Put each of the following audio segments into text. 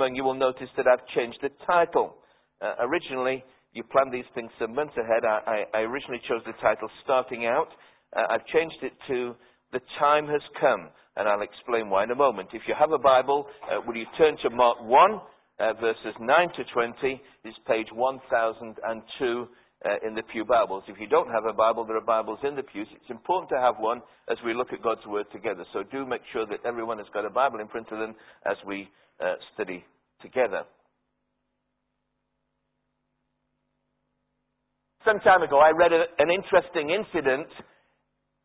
morning, you will notice that I've changed the title. Uh, originally, you planned these things some months ahead. I, I, I originally chose the title Starting Out. Uh, I've changed it to The Time Has Come, and I'll explain why in a moment. If you have a Bible, uh, will you turn to Mark 1, uh, verses 9 to 20? This is page 1002 uh, in the Pew Bibles. If you don't have a Bible, there are Bibles in the pews. It's important to have one as we look at God's Word together. So do make sure that everyone has got a Bible in front of them as we uh, study together. Some time ago, I read a, an interesting incident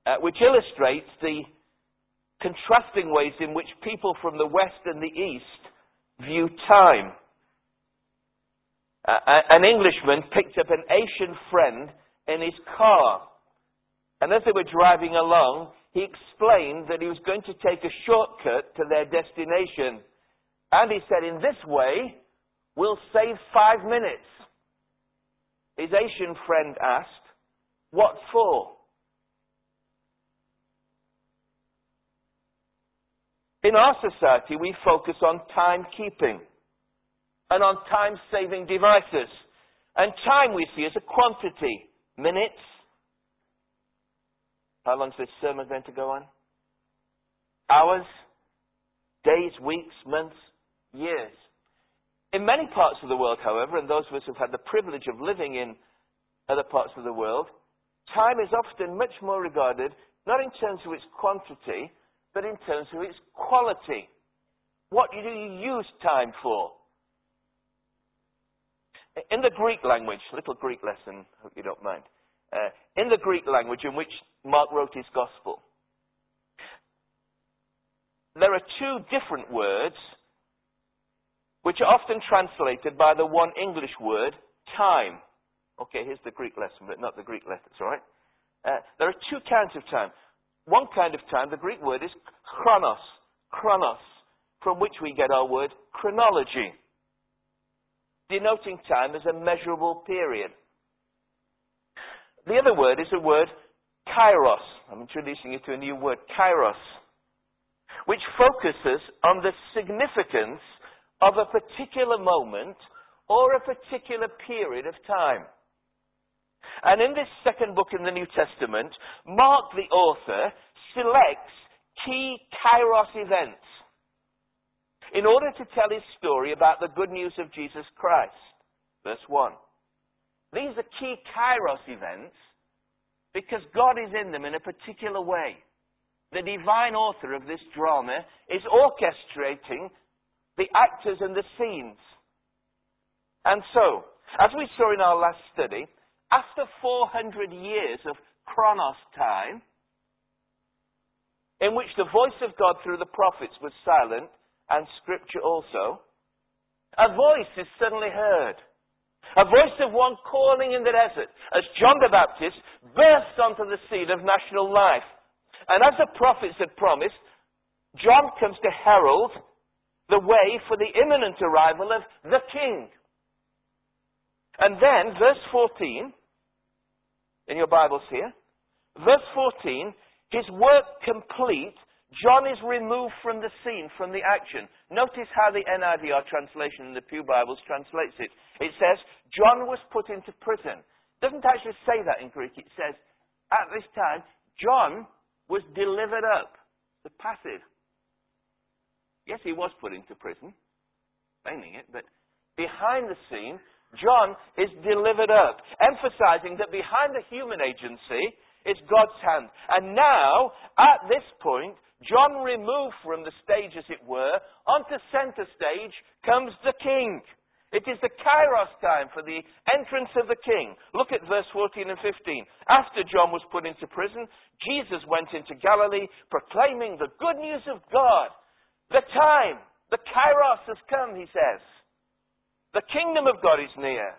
uh, which illustrates the contrasting ways in which people from the West and the East view time. Uh, an Englishman picked up an Asian friend in his car. And as they were driving along, he explained that he was going to take a shortcut to their destination. And he said, in this way, we'll save five minutes. His Asian friend asked, What for? In our society, we focus on timekeeping and on time saving devices. And time we see as a quantity minutes. How long is this sermon going to go on? Hours, days, weeks, months, years. In many parts of the world, however, and those of us who've had the privilege of living in other parts of the world, time is often much more regarded not in terms of its quantity, but in terms of its quality. What do you use time for? In the Greek language, little Greek lesson, hope you don't mind. Uh, in the Greek language in which Mark wrote his gospel, there are two different words which are often translated by the one English word, time. Okay, here's the Greek lesson, but not the Greek letters, all right? Uh, there are two kinds of time. One kind of time, the Greek word is chronos, chronos, from which we get our word chronology denoting time as a measurable period. The other word is the word kairos. I'm introducing you to a new word, kairos, which focuses on the significance of a particular moment or a particular period of time. And in this second book in the New Testament, Mark the author selects key kairos events in order to tell his story about the good news of Jesus Christ. Verse 1. These are key kairos events because God is in them in a particular way. The divine author of this drama is orchestrating the actors and the scenes. And so, as we saw in our last study, after 400 years of chronos time, in which the voice of God through the prophets was silent, and Scripture also, a voice is suddenly heard. A voice of one calling in the desert, as John the Baptist bursts onto the scene of national life. And as the prophets had promised, John comes to herald the way for the imminent arrival of the king. And then, verse 14, in your Bibles here, verse 14, his work complete John is removed from the scene, from the action. Notice how the NIV, our translation in the Pew Bibles, translates it. It says, John was put into prison. It doesn't actually say that in Greek. It says, at this time, John was delivered up. The passive. Yes, he was put into prison, claiming it, but behind the scene, John is delivered up, emphasizing that behind the human agency is God's hand. And now, at this point, John removed from the stage, as it were, onto center stage comes the king. It is the kairos time for the entrance of the king. Look at verse 14 and 15. After John was put into prison, Jesus went into Galilee proclaiming the good news of God. The time, the kairos has come, he says. The kingdom of God is near.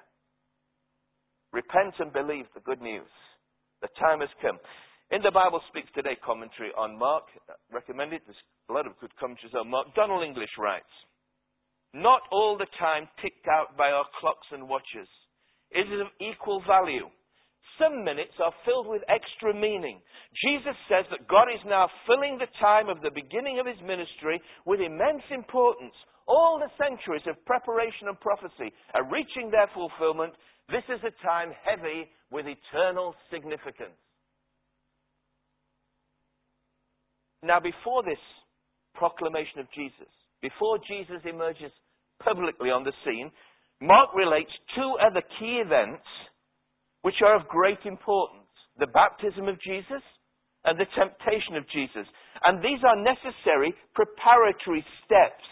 Repent and believe the good news. The time has come. In the Bible Speaks Today commentary on Mark, recommended, there's a lot of good commentaries on Mark, Donald English writes, Not all the time ticked out by our clocks and watches is of equal value. Some minutes are filled with extra meaning. Jesus says that God is now filling the time of the beginning of his ministry with immense importance. all the centuries of preparation and prophecy are reaching their fulfillment, this is a time heavy with eternal significance. Now, before this proclamation of Jesus, before Jesus emerges publicly on the scene, Mark relates two other key events which are of great importance the baptism of Jesus and the temptation of Jesus. And these are necessary preparatory steps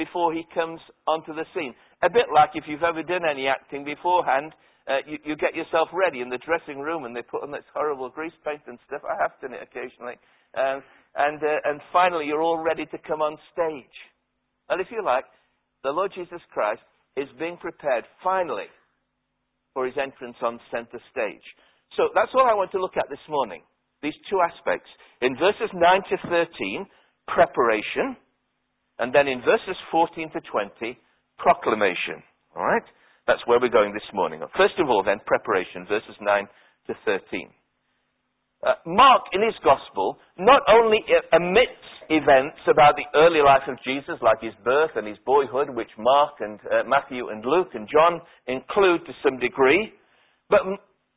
before he comes onto the scene. A bit like if you've ever done any acting beforehand, uh, you, you, get yourself ready in the dressing room and they put on this horrible grease paint and stuff. I have done it occasionally. Um, and, uh, and finally, you're all ready to come on stage. And if you like, the Lord Jesus Christ is being prepared finally for his entrance on center stage. So that's all I want to look at this morning. These two aspects. In verses 9 to 13, preparation. And then in verses 14 to 20, proclamation. All right? That's where we're going this morning. First of all, then, preparation, verses 9 to 13. Uh, Mark, in his gospel, not only omits events about the early life of Jesus, like his birth and his boyhood, which Mark and uh, Matthew and Luke and John include to some degree, but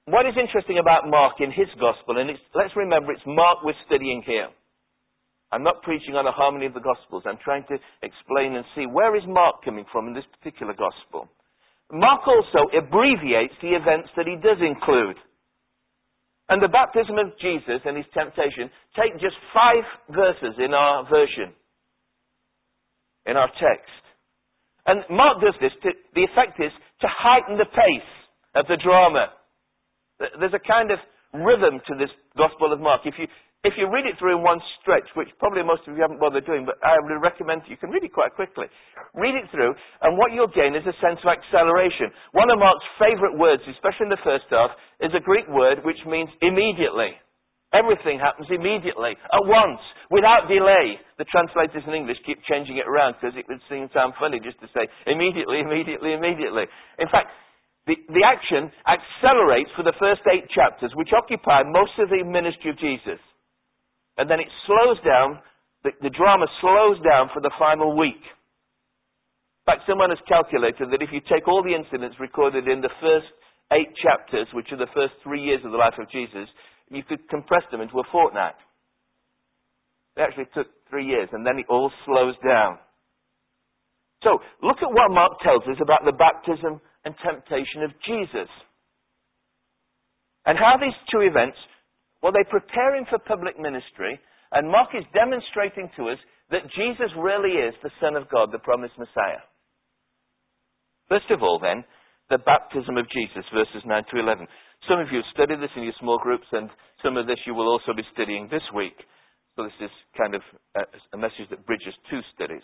what is interesting about Mark in his gospel, and let's remember it's Mark we're studying here. I'm not preaching on a harmony of the gospels. I'm trying to explain and see where is Mark coming from in this particular gospel. Mark also abbreviates the events that he does include. And the baptism of Jesus and his temptation take just five verses in our version, in our text. And Mark does this, to, the effect is to heighten the pace of the drama. There's a kind of rhythm to this Gospel of Mark. If you, if you read it through in one stretch, which probably most of you haven't bothered doing, but I would recommend you can read it quite quickly. Read it through, and what you'll gain is a sense of acceleration. One of Mark's favourite words, especially in the first half, is a Greek word which means immediately. Everything happens immediately, at once, without delay. The translators in English keep changing it around because it would seem sound funny just to say immediately, immediately, immediately. In fact, the, the action accelerates for the first eight chapters, which occupy most of the ministry of Jesus and then it slows down, the, the drama slows down for the final week. In fact, someone has calculated that if you take all the incidents recorded in the first eight chapters, which are the first three years of the life of Jesus, you could compress them into a fortnight. It actually took three years, and then it all slows down. So, look at what Mark tells us about the baptism and temptation of Jesus. And how these two events well, they prepare him for public ministry, and Mark is demonstrating to us that Jesus really is the Son of God, the promised Messiah. First of all, then, the baptism of Jesus, verses 9 to 11. Some of you have studied this in your small groups, and some of this you will also be studying this week. So this is kind of a, message that bridges two studies.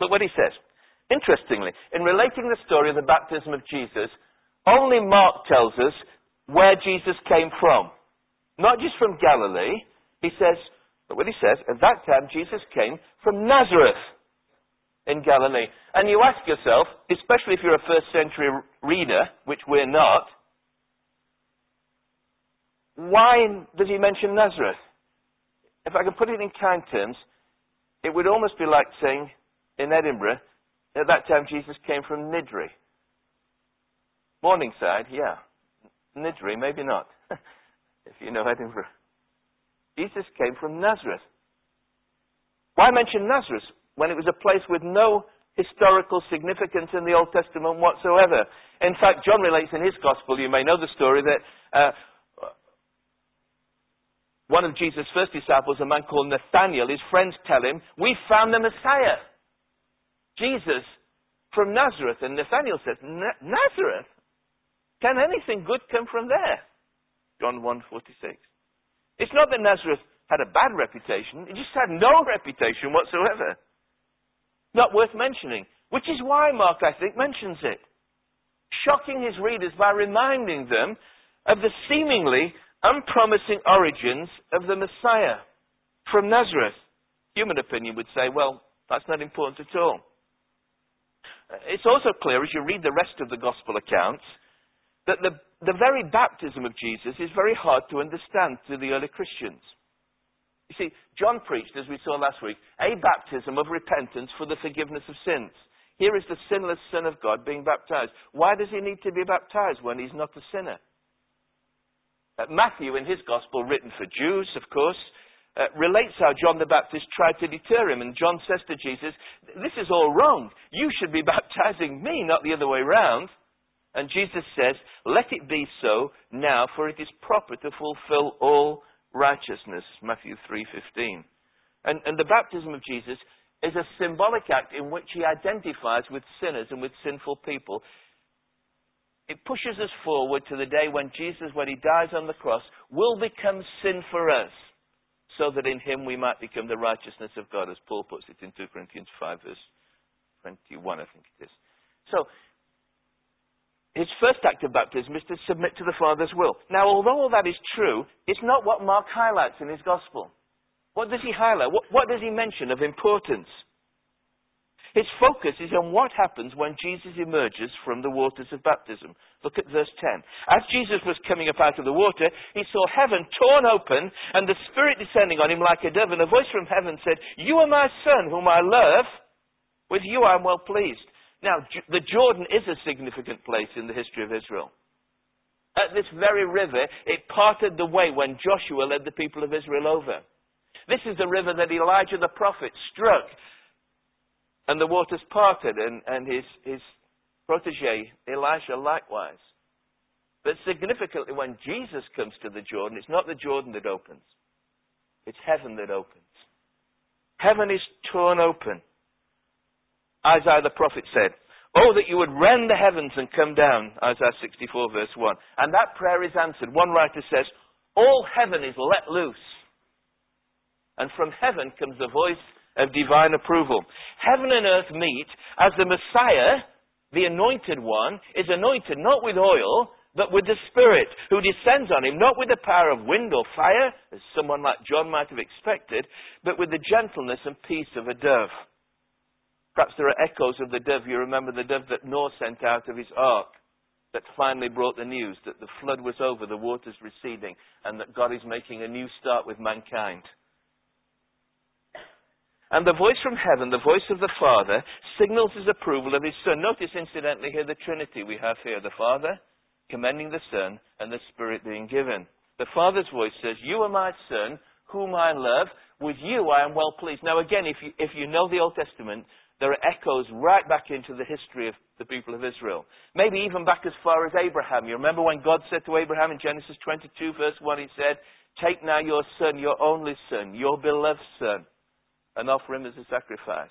Look what he says. Interestingly, in relating the story of the baptism of Jesus, only Mark tells us where Jesus came from. Not just from Galilee. He says, what he says, at that time Jesus came from Nazareth in Galilee. And you ask yourself, especially if you're a first century reader, which we're not, why does he mention Nazareth? If I can put it in kind terms, it would almost be like saying in Edinburgh, at that time Jesus came from Niddrie. Morningside, yeah. Niddrie, maybe not, if you know Edinburgh. Jesus came from Nazareth. Why mention Nazareth when it was a place with no historical significance in the Old Testament whatsoever? In fact, John relates in his gospel, you may know the story, that uh, one of Jesus' first disciples, a man called Nathaniel, his friends tell him, We found the Messiah. Jesus from Nazareth. And Nathaniel says, Nazareth? Can anything good come from there? John 1:46. It's not that Nazareth had a bad reputation, it just had no reputation whatsoever. Not worth mentioning, which is why Mark, I think, mentions it. Shocking his readers by reminding them of the seemingly unpromising origins of the Messiah from Nazareth. Human opinion would say, well, that's not important at all. It's also clear as you read the rest of the gospel accounts that the, the very baptism of Jesus is very hard to understand to the early Christians. You see, John preached, as we saw last week, a baptism of repentance for the forgiveness of sins. Here is the sinless Son of God being baptized. Why does he need to be baptized when he's not a sinner? Uh, Matthew, in his gospel, written for Jews, of course, uh, relates how John the Baptist tried to deter him. And John says to Jesus, This is all wrong. You should be baptizing me, not the other way round. And Jesus says, Let it be so now, for it is proper to fulfill all righteousness. Matthew 3.15. And, and the baptism of Jesus is a symbolic act in which he identifies with sinners and with sinful people. It pushes us forward to the day when Jesus, when he dies on the cross, will become sin for us, so that in him we might become the righteousness of God, as Paul puts it in 2 Corinthians 5, verse 21, I think it is. So, his first act of baptism is to submit to the Father's will. Now, although all that is true, it's not what Mark highlights in his Gospel. What does he highlight? What, what does he mention of importance? His focus is on what happens when Jesus emerges from the waters of baptism. Look at verse 10. As Jesus was coming up out of the water, he saw heaven torn open and the Spirit descending on him like a dove, and a voice from heaven said, You are my Son, whom I love. With you I am well pleased. Now, the Jordan is a significant place in the history of Israel. At this very river, it parted the way when Joshua led the people of Israel over. This is the river that Elijah the prophet struck, and the waters parted, and, and his, his protege, Elisha, likewise. But significantly, when Jesus comes to the Jordan, it's not the Jordan that opens, it's heaven that opens. Heaven is torn open. Isaiah the prophet said, Oh, that you would rend the heavens and come down, Isaiah 64, verse 1. And that prayer is answered. One writer says, All heaven is let loose. And from heaven comes the voice of divine approval. Heaven and earth meet as the Messiah, the anointed one, is anointed not with oil, but with the Spirit, who descends on him, not with the power of wind or fire, as someone like John might have expected, but with the gentleness and peace of a dove. Perhaps there are echoes of the dove. You remember the dove that Noah sent out of his ark that finally brought the news that the flood was over, the waters receding, and that God is making a new start with mankind. And the voice from heaven, the voice of the Father, signals his approval of his Son. Notice, incidentally, here the Trinity we have here the Father commending the Son and the Spirit being given. The Father's voice says, You are my Son, whom I love. With you I am well pleased. Now, again, if you, if you know the Old Testament, there are echoes right back into the history of the people of Israel. Maybe even back as far as Abraham. You remember when God said to Abraham in Genesis 22, verse 1, He said, Take now your son, your only son, your beloved son, and offer him as a sacrifice.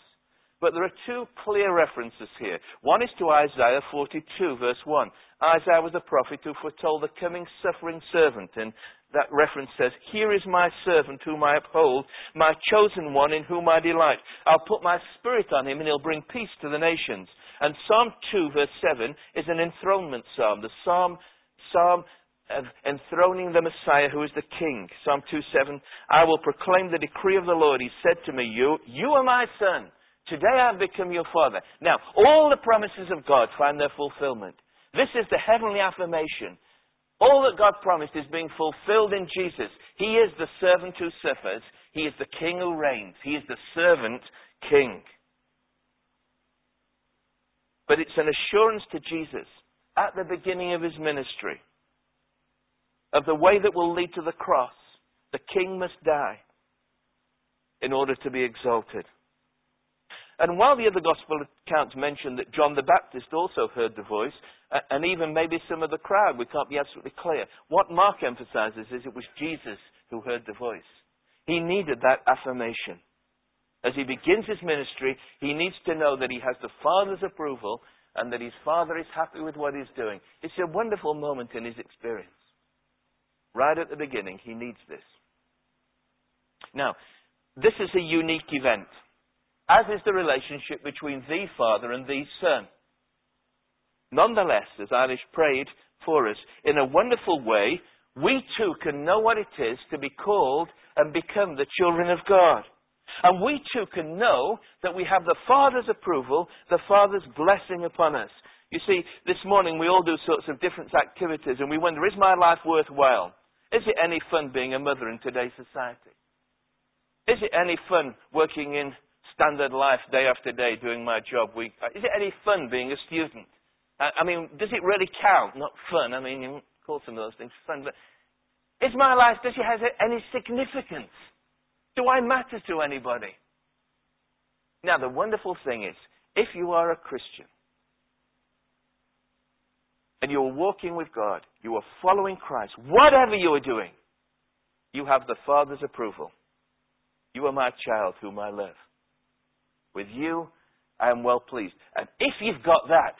But there are two clear references here. One is to Isaiah 42, verse 1. Isaiah was a prophet who foretold the coming suffering servant. And that reference says, Here is my servant whom I uphold, my chosen one in whom I delight. I'll put my spirit on him and he'll bring peace to the nations. And Psalm 2 verse 7 is an enthronement psalm. The psalm, psalm of enthroning the Messiah who is the King. Psalm 2 7, I will proclaim the decree of the Lord. He said to me, You, you are my son. Today I've become your father. Now, all the promises of God find their fulfillment. This is the heavenly affirmation all that God promised is being fulfilled in Jesus. He is the servant who suffers. He is the king who reigns. He is the servant king. But it's an assurance to Jesus at the beginning of his ministry of the way that will lead to the cross. The king must die in order to be exalted. And while the other gospel accounts mention that John the Baptist also heard the voice, uh, and even maybe some of the crowd, we can't be absolutely clear. What Mark emphasizes is it was Jesus who heard the voice. He needed that affirmation. As he begins his ministry, he needs to know that he has the Father's approval and that his Father is happy with what he's doing. It's a wonderful moment in his experience. Right at the beginning, he needs this. Now, this is a unique event as is the relationship between the Father and the Son. Nonetheless, as Eilish prayed for us, in a wonderful way, we too can know what it is to be called and become the children of God. And we too can know that we have the Father's approval, the Father's blessing upon us. You see, this morning we all do sorts of different activities and we wonder, is my life worthwhile? Is it any fun being a mother in today's society? Is it any fun working in standard life day after day, doing my job week? Uh, is it any fun being a student? Uh, I mean, does it really count? Not fun. I mean, you call some of those things fun, but is my life, does it have any significance? Do I matter to anybody? Now, the wonderful thing is, if you are a Christian, and you are walking with God, you are following Christ, whatever you are doing, you have the Father's approval. You are my child whom I love. With you, I am well pleased. And if you've got that,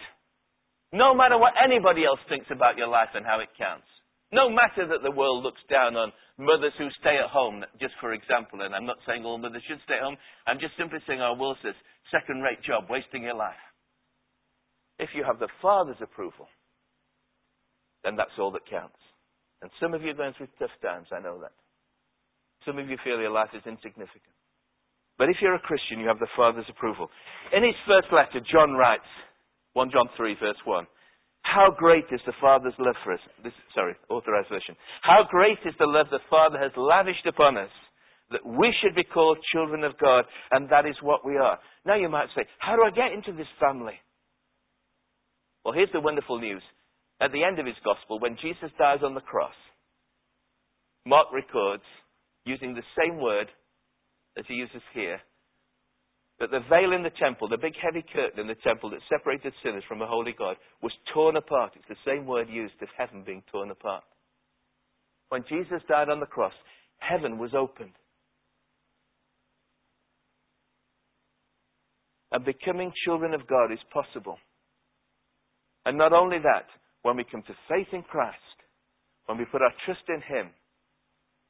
no matter what anybody else thinks about your life and how it counts, no matter that the world looks down on mothers who stay at home, just for example, and I'm not saying all mothers should stay at home, I'm just simply saying our world says, second rate job, wasting your life. If you have the Father's approval, then that's all that counts. And some of you are going through tough times, I know that. Some of you feel your life is insignificant. But if you're a Christian, you have the Father's approval. In his first letter, John writes, 1 John 3, verse 1. How great is the Father's love for us? This, sorry, authorized version. How great is the love the Father has lavished upon us that we should be called children of God, and that is what we are. Now you might say, how do I get into this family? Well, here's the wonderful news. At the end of his gospel, when Jesus dies on the cross, Mark records, using the same word as he uses here, that the veil in the temple, the big heavy curtain in the temple that separated sinners from a holy God, was torn apart. It's the same word used of heaven being torn apart. When Jesus died on the cross, heaven was opened. And becoming children of God is possible. And not only that, when we come to faith in Christ, when we put our trust in Him,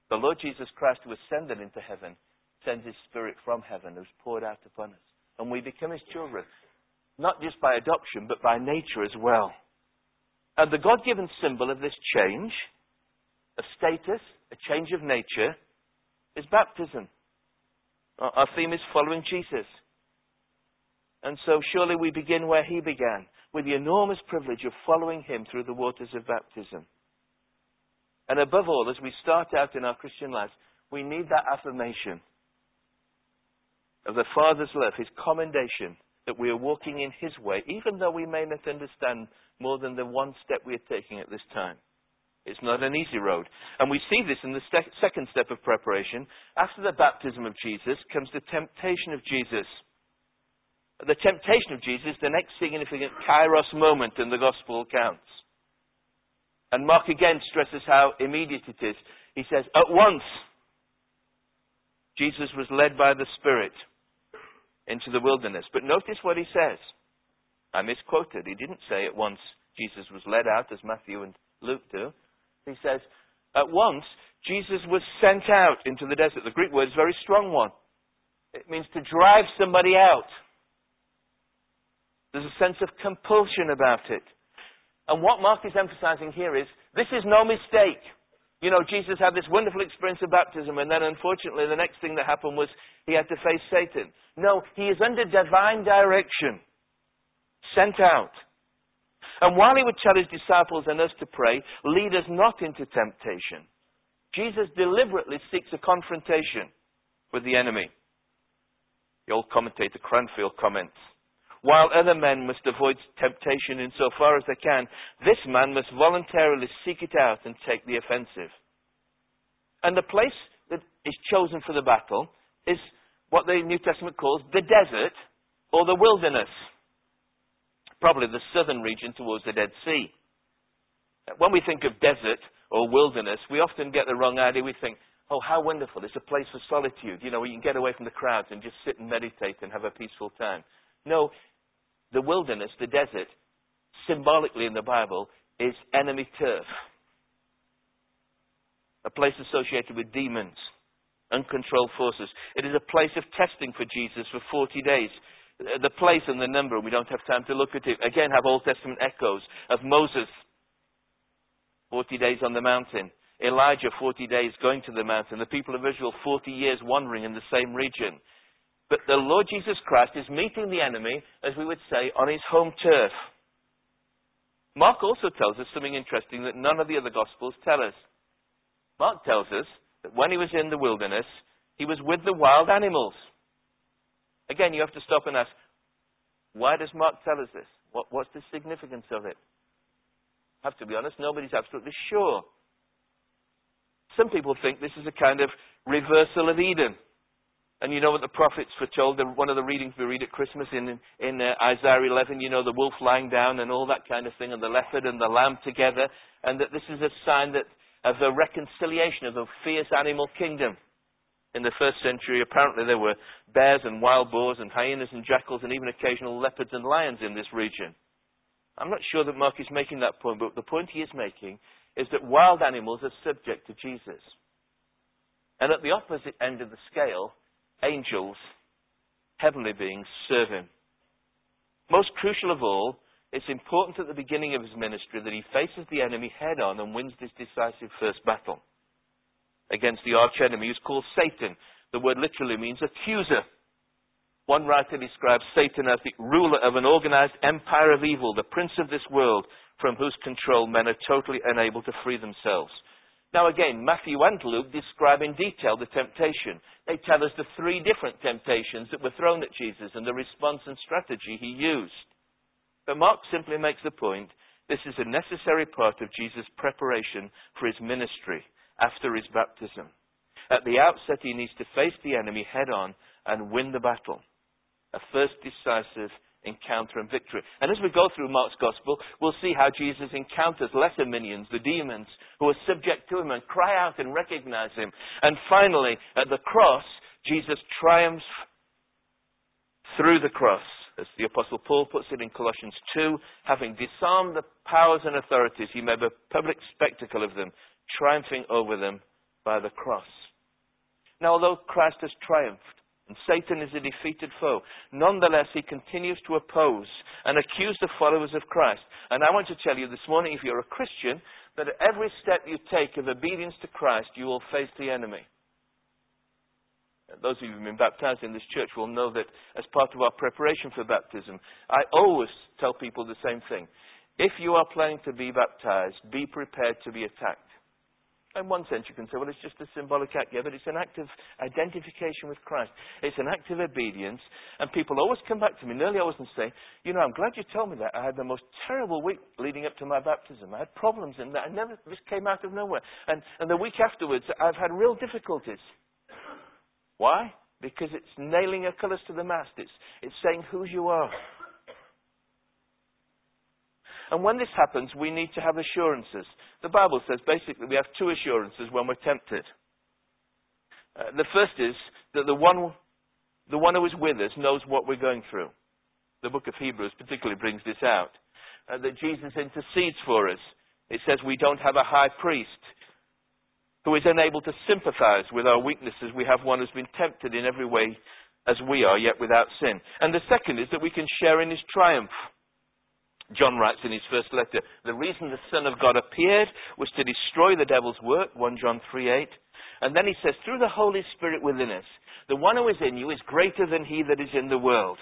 the Lord Jesus Christ who ascended into heaven sends his Spirit from heaven who's poured out upon us. And we become his children, not just by adoption, but by nature as well. And the God given symbol of this change of status, a change of nature, is baptism. Our theme is following Jesus. And so surely we begin where he began, with the enormous privilege of following him through the waters of baptism. And above all, as we start out in our Christian lives, we need that affirmation of the Father's love, His commendation that we are walking in His way, even though we may not understand more than the one step we are taking at this time. It's not an easy road. And we see this in the st- second step of preparation. After the baptism of Jesus comes the temptation of Jesus. The temptation of Jesus, the next significant kairos moment in the gospel accounts. And Mark again stresses how immediate it is. He says, At once, Jesus was led by the Spirit into the wilderness. But notice what he says. I misquoted. He didn't say at once Jesus was led out, as Matthew and Luke do. He says, at once Jesus was sent out into the desert. The Greek word is a very strong one. It means to drive somebody out. There's a sense of compulsion about it. And what Mark is emphasizing here is this is no mistake. You know, Jesus had this wonderful experience of baptism, and then unfortunately, the next thing that happened was he had to face Satan. No, he is under divine direction, sent out. And while he would tell his disciples and us to pray, lead us not into temptation, Jesus deliberately seeks a confrontation with the enemy. The old commentator Cranfield comments while other men must avoid temptation in so far as they can, this man must voluntarily seek it out and take the offensive. And the place that is chosen for the battle is what the New Testament calls the desert or the wilderness. Probably the southern region towards the Dead Sea. When we think of desert or wilderness, we often get the wrong idea. We think, oh, how wonderful. It's a place for solitude, you know, where you can get away from the crowds and just sit and meditate and have a peaceful time. No, the wilderness, the desert, symbolically in the Bible, is enemy turf. A place associated with demons, uncontrolled forces. It is a place of testing for Jesus for 40 days. The place and the number, we don't have time to look at it, again have Old Testament echoes of Moses, 40 days on the mountain. Elijah, 40 days going to the mountain. The people of Israel, 40 years wandering in the same region. But the Lord Jesus Christ is meeting the enemy, as we would say, on his home turf. Mark also tells us something interesting that none of the other Gospels tell us. Mark tells us that when he was in the wilderness, He was with the wild animals. Again, you have to stop and ask, why does Mark tell us this? What, what's the significance of it? I have to be honest, nobody's absolutely sure. Some people think this is a kind of reversal of Eden. And you know what the prophets foretold, one of the readings we read at Christmas in, in uh, Isaiah 11, you know, the wolf lying down and all that kind of thing, and the leopard and the lamb together, and that this is a sign that, of the reconciliation of a fierce animal kingdom. In the first century, apparently there were bears and wild boars and hyenas and jackals and even occasional leopards and lions in this region. I'm not sure that Mark is making that point, but the point he is making is that wild animals are subject to Jesus. And at the opposite end of the scale, angels, heavenly beings, serve him. Most crucial of all, it's important at the beginning of his ministry that he faces the enemy head on and wins this decisive first battle against the arch enemy who's called Satan. The word literally means accuser. One writer describes Satan as the ruler of an organized empire of evil, the prince of this world, from whose control men are totally unable to free themselves. Now again, Matthew and Luke describe in detail the temptation. They tell us the three different temptations that were thrown at Jesus and the response and strategy he used. But Mark simply makes the point this is a necessary part of Jesus' preparation for his ministry after his baptism. At the outset, he needs to face the enemy head on and win the battle. A first decisive encounter and victory. And as we go through Mark's gospel, we'll see how Jesus encounters lesser minions, the demons, who are subject to him and cry out and recognize him. And finally, at the cross, Jesus triumphs through the cross. As the Apostle Paul puts it in Colossians 2, having disarmed the powers and authorities, he made a public spectacle of them, triumphing over them by the cross. Now, although Christ has triumphed, and Satan is a defeated foe. Nonetheless, he continues to oppose and accuse the followers of Christ. And I want to tell you this morning, if you're a Christian, that at every step you take of obedience to Christ, you will face the enemy. Those of you who've been baptized in this church will know that as part of our preparation for baptism, I always tell people the same thing. If you are planning to be baptized, be prepared to be attacked. In one sense, you can say, well, it's just a symbolic act. Yeah, but it's an act of identification with Christ. It's an act of obedience. And people always come back to me, nearly always, and say, you know, I'm glad you told me that. I had the most terrible week leading up to my baptism. I had problems in that. I never, this came out of nowhere. And, and the week afterwards, I've had real difficulties. Why? Because it's nailing your colours to the mast. It's, it's saying who you are. And when this happens, we need to have assurances. The Bible says basically we have two assurances when we're tempted. Uh, the first is that the one, the one who is with us knows what we're going through. The book of Hebrews particularly brings this out. Uh, that Jesus intercedes for us. It says we don't have a high priest who is unable to sympathize with our weaknesses. We have one who's been tempted in every way as we are, yet without sin. And the second is that we can share in his triumph. John writes in his first letter, the reason the Son of God appeared was to destroy the devil's work, 1 John 3 8. And then he says, through the Holy Spirit within us, the one who is in you is greater than he that is in the world.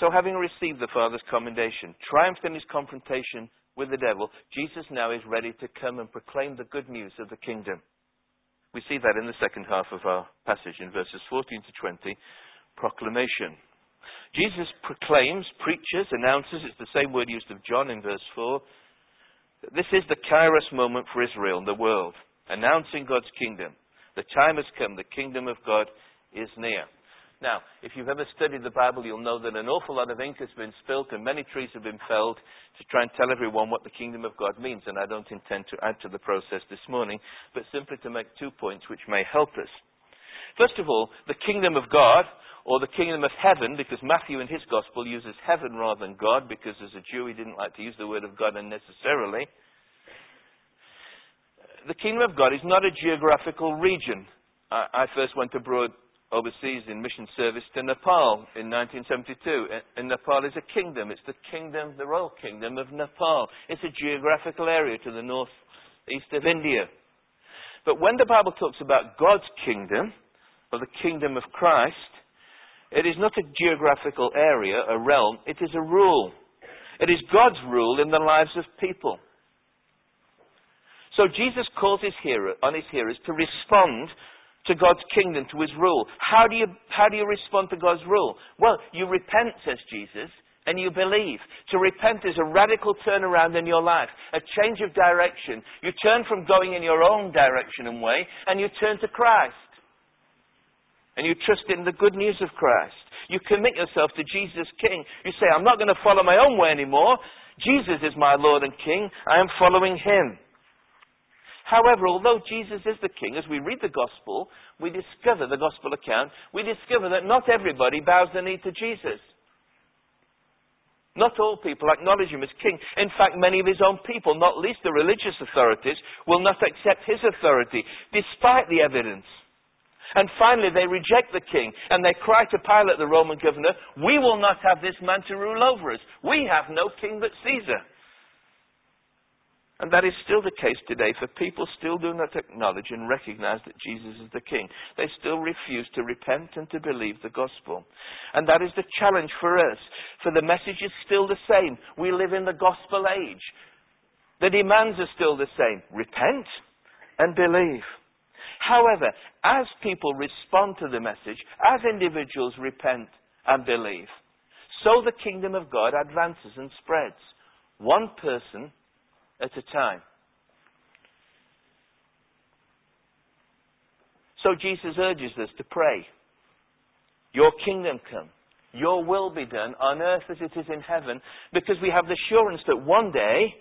So, having received the Father's commendation, triumphed in his confrontation with the devil, Jesus now is ready to come and proclaim the good news of the kingdom. We see that in the second half of our passage in verses 14 to 20 proclamation. Jesus proclaims, preaches, announces, it's the same word used of John in verse 4. This is the kairos moment for Israel and the world, announcing God's kingdom. The time has come, the kingdom of God is near. Now, if you've ever studied the Bible, you'll know that an awful lot of ink has been spilt and many trees have been felled to try and tell everyone what the kingdom of God means. And I don't intend to add to the process this morning, but simply to make two points which may help us. First of all, the kingdom of God, or the kingdom of heaven, because Matthew in his gospel uses heaven rather than God, because as a Jew he didn't like to use the word of God unnecessarily. The kingdom of God is not a geographical region. I, I first went abroad overseas in mission service to Nepal in 1972. And Nepal is a kingdom. It's the kingdom, the royal kingdom of Nepal. It's a geographical area to the north east of India. But when the Bible talks about God's kingdom, or the kingdom of Christ, it is not a geographical area, a realm, it is a rule. It is God's rule in the lives of people. So Jesus calls his hearer, on his hearers to respond to God's kingdom, to his rule. How do you, how do you respond to God's rule? Well, you repent, says Jesus, and you believe. To repent is a radical turnaround in your life, a change of direction. You turn from going in your own direction and way, and you turn to Christ. And you trust in the good news of Christ. You commit yourself to Jesus King. You say, I'm not going to follow my own way anymore. Jesus is my Lord and King. I am following Him. However, although Jesus is the King, as we read the Gospel, we discover the Gospel account, we discover that not everybody bows the knee to Jesus. Not all people acknowledge him as king. In fact, many of his own people, not least the religious authorities, will not accept his authority, despite the evidence. And finally, they reject the king, and they cry to Pilate, the Roman governor, We will not have this man to rule over us. We have no king but Caesar. And that is still the case today, for people still do not acknowledge and recognize that Jesus is the King. They still refuse to repent and to believe the gospel. And that is the challenge for us, for the message is still the same. We live in the gospel age. The demands are still the same repent and believe. However, as people respond to the message, as individuals repent and believe, so the kingdom of God advances and spreads. One person at a time. So Jesus urges us to pray. Your kingdom come. Your will be done on earth as it is in heaven, because we have the assurance that one day,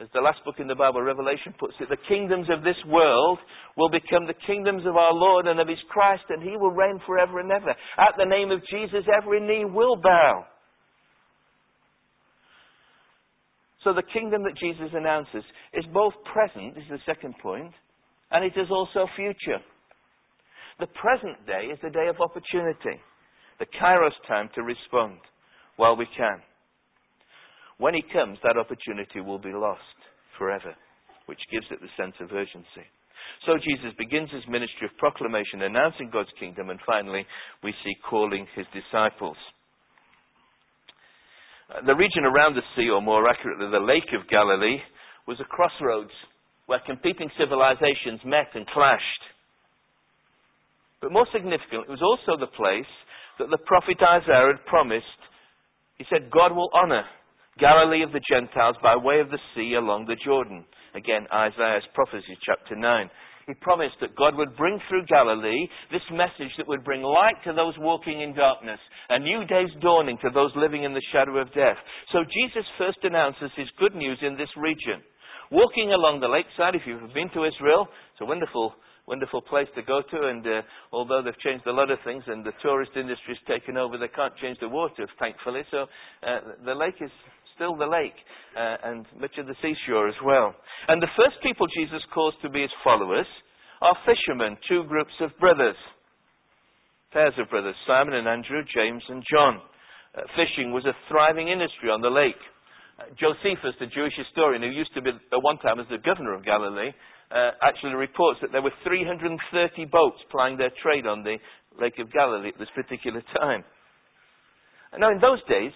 as the last book in the Bible, Revelation, puts it, the kingdoms of this world will become the kingdoms of our Lord and of His Christ, and He will reign forever and ever. At the name of Jesus, every knee will bow. So the kingdom that Jesus announces is both present, this is the second point, and it is also future. The present day is the day of opportunity, the kairos time to respond while we can. When he comes, that opportunity will be lost forever, which gives it the sense of urgency. So Jesus begins his ministry of proclamation, announcing God's kingdom, and finally we see calling his disciples. Uh, the region around the sea, or more accurately, the Lake of Galilee, was a crossroads where competing civilizations met and clashed. But more significantly, it was also the place that the prophet Isaiah had promised. He said, God will honor Galilee of the Gentiles by way of the sea along the Jordan. Again, Isaiah's prophecy, chapter 9 he promised that God would bring through Galilee this message that would bring light to those walking in darkness, a new day's dawning to those living in the shadow of death. So Jesus first announces his good news in this region. Walking along the lakeside, if you've been to Israel, it's a wonderful, wonderful place to go to. And uh, although they've changed a lot of things and the tourist industry has taken over, they can't change the water, thankfully. So uh, the lake is still the lake uh, and much of the seashore as well. And the first people Jesus calls to be his followers are fishermen, two groups of brothers, pairs of brothers, Simon and Andrew, James and John. Uh, fishing was a thriving industry on the lake. Uh, Josephus, the Jewish historian who used to be at one time as the governor of Galilee, uh, actually reports that there were 330 boats plying their trade on the Lake of Galilee at this particular time. Now, in those days,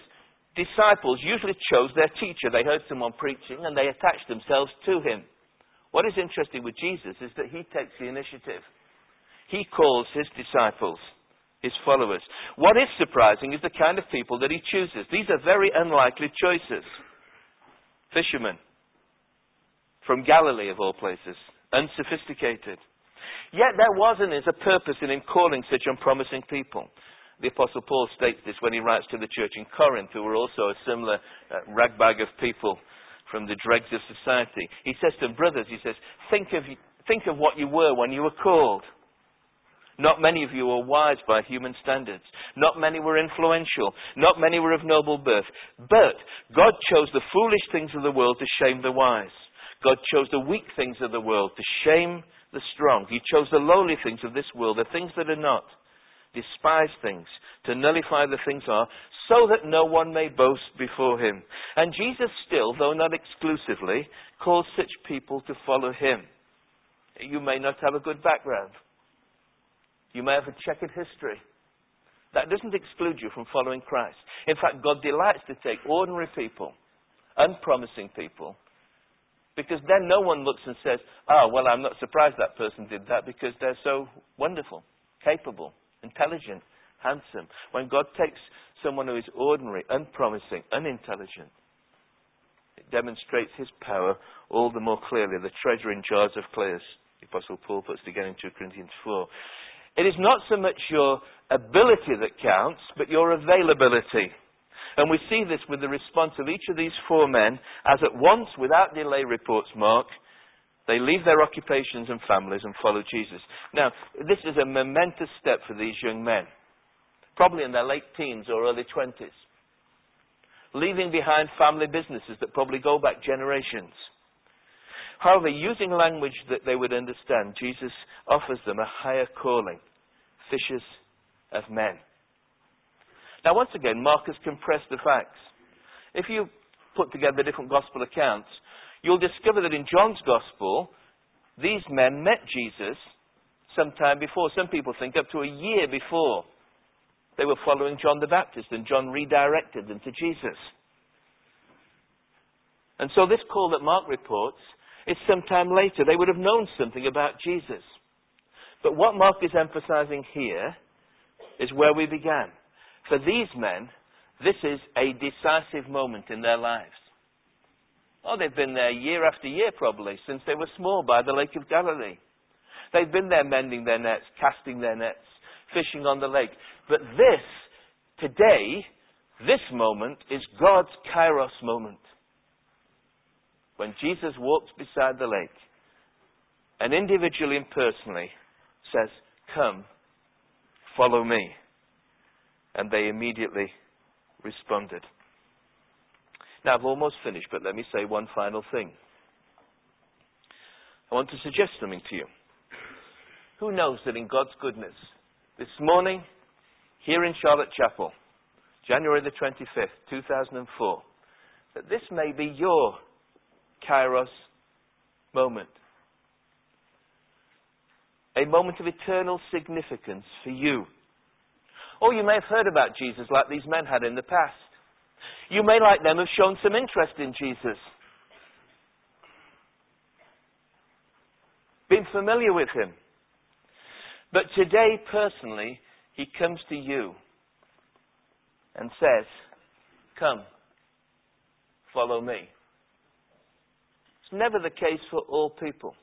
disciples usually chose their teacher. They heard someone preaching and they attached themselves to him. What is interesting with Jesus is that he takes the initiative. He calls his disciples, his followers. What is surprising is the kind of people that he chooses. These are very unlikely choices. Fishermen from Galilee, of all places, unsophisticated. Yet there was and is a purpose in him calling such unpromising people. The Apostle Paul states this when he writes to the church in Corinth, who were also a similar uh, ragbag of people from the dregs of society. He says to brothers, he says, think of, think of what you were when you were called. Not many of you were wise by human standards. Not many were influential. Not many were of noble birth. But God chose the foolish things of the world to shame the wise. God chose the weak things of the world to shame the strong. He chose the lowly things of this world, the things that are not despise things, to nullify the things are, so that no one may boast before him. And Jesus still, though not exclusively, calls such people to follow him. You may not have a good background. You may have a checkered history. That doesn't exclude you from following Christ. In fact, God delights to take ordinary people, unpromising people, Because then no one looks and says, oh, well, I'm not surprised that person did that because they're so wonderful, capable, intelligent, handsome. When God takes someone who is ordinary, unpromising, unintelligent, it demonstrates his power all the more clearly. The treasure in jars of clay, as the Apostle Paul puts together in 2 Corinthians 4. It is not so much your ability that counts, but your availability. And we see this with the response of each of these four men as at once, without delay, reports Mark, they leave their occupations and families and follow Jesus. Now, this is a momentous step for these young men, probably in their late teens or early 20s, leaving behind family businesses that probably go back generations. However, using language that they would understand, Jesus offers them a higher calling fishers of men. Now, once again, Mark has compressed the facts. If you put together different gospel accounts, you'll discover that in John's gospel, these men met Jesus sometime before. Some people think up to a year before. They were following John the Baptist, and John redirected them to Jesus. And so, this call that Mark reports is sometime later. They would have known something about Jesus. But what Mark is emphasizing here is where we began. For these men, this is a decisive moment in their lives. Oh, they've been there year after year probably, since they were small by the Lake of Galilee. They've been there mending their nets, casting their nets, fishing on the lake. But this, today, this moment is God's kairos moment. When Jesus walks beside the lake and individually and personally says, Come, follow me. And they immediately responded. Now, I've almost finished, but let me say one final thing. I want to suggest something to you. Who knows that in God's goodness, this morning, here in Charlotte Chapel, January the 25th, 2004, that this may be your Kairos moment a moment of eternal significance for you. Or you may have heard about Jesus like these men had in the past. You may, like them, have shown some interest in Jesus. Been familiar with him. But today, personally, he comes to you and says, Come, follow me. It's never the case for all people.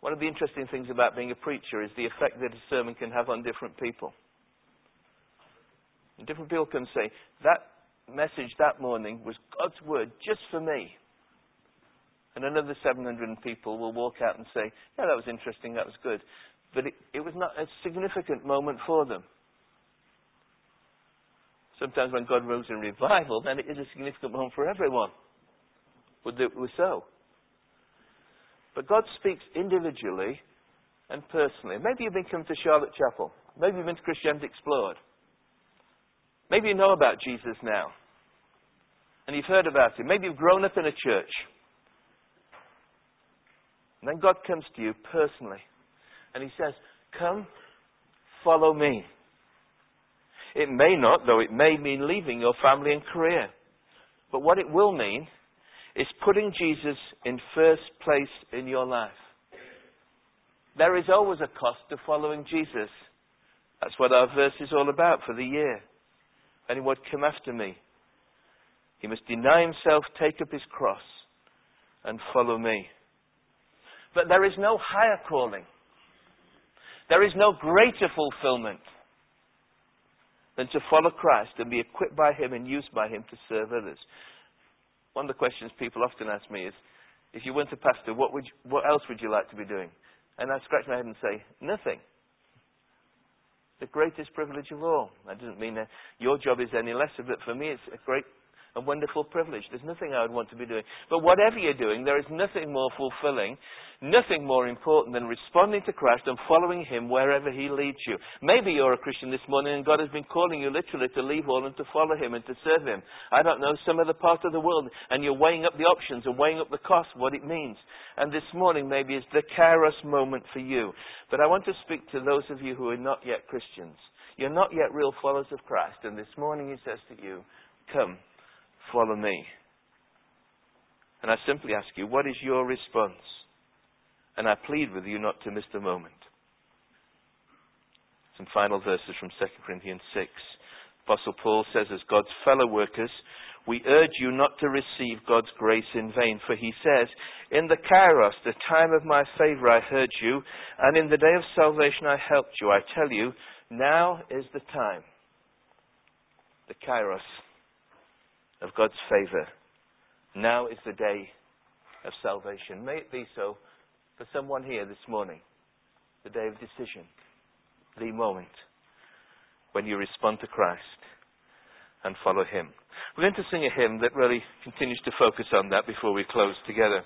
One of the interesting things about being a preacher is the effect that a sermon can have on different people. And different people can say, that message that morning was God's word just for me. And another 700 people will walk out and say, yeah, that was interesting, that was good. But it, it was not a significant moment for them. Sometimes when God moves in revival, then it is a significant moment for everyone. Would it was so? But God speaks individually and personally. Maybe you've been coming to Charlotte Chapel. Maybe you've been to Christianity Explored. Maybe you know about Jesus now. And you've heard about him. Maybe you've grown up in a church. And then God comes to you personally. And he says, Come, follow me. It may not, though it may mean leaving your family and career. But what it will mean is putting Jesus in first place in your life. There is always a cost to following Jesus. That's what our verse is all about for the year. Anyone come after me, he must deny himself, take up his cross, and follow me. But there is no higher calling. There is no greater fulfillment than to follow Christ and be equipped by Him and used by Him to serve others. One of the questions people often ask me is, if you weren't a pastor, what, would you, what else would you like to be doing? And I scratch my head and say, nothing. The greatest privilege of all. That doesn't mean that your job is any lesser, but for me it's a great a wonderful privilege. There's nothing I would want to be doing. But whatever you're doing, there is nothing more fulfilling, nothing more important than responding to Christ and following Him wherever He leads you. Maybe you're a Christian this morning and God has been calling you literally to leave all and to follow Him and to serve Him. I don't know, some other part of the world, and you're weighing up the options and weighing up the cost, what it means. And this morning maybe is the kairos moment for you. But I want to speak to those of you who are not yet Christians. You're not yet real followers of Christ, and this morning He says to you, Come follow me. And I simply ask you, what is your response? And I plead with you not to miss the moment. Some final verses from 2 Corinthians 6. Apostle Paul says, as God's fellow workers, we urge you not to receive God's grace in vain. For he says, In the kairos, the time of my favor, I heard you, and in the day of salvation I helped you. I tell you, now is the time. The kairos of God's favor. Now is the day of salvation. May it be so for someone here this morning. The day of decision. The moment when you respond to Christ and follow Him. We're going to sing a hymn that really continues to focus on that before we close together.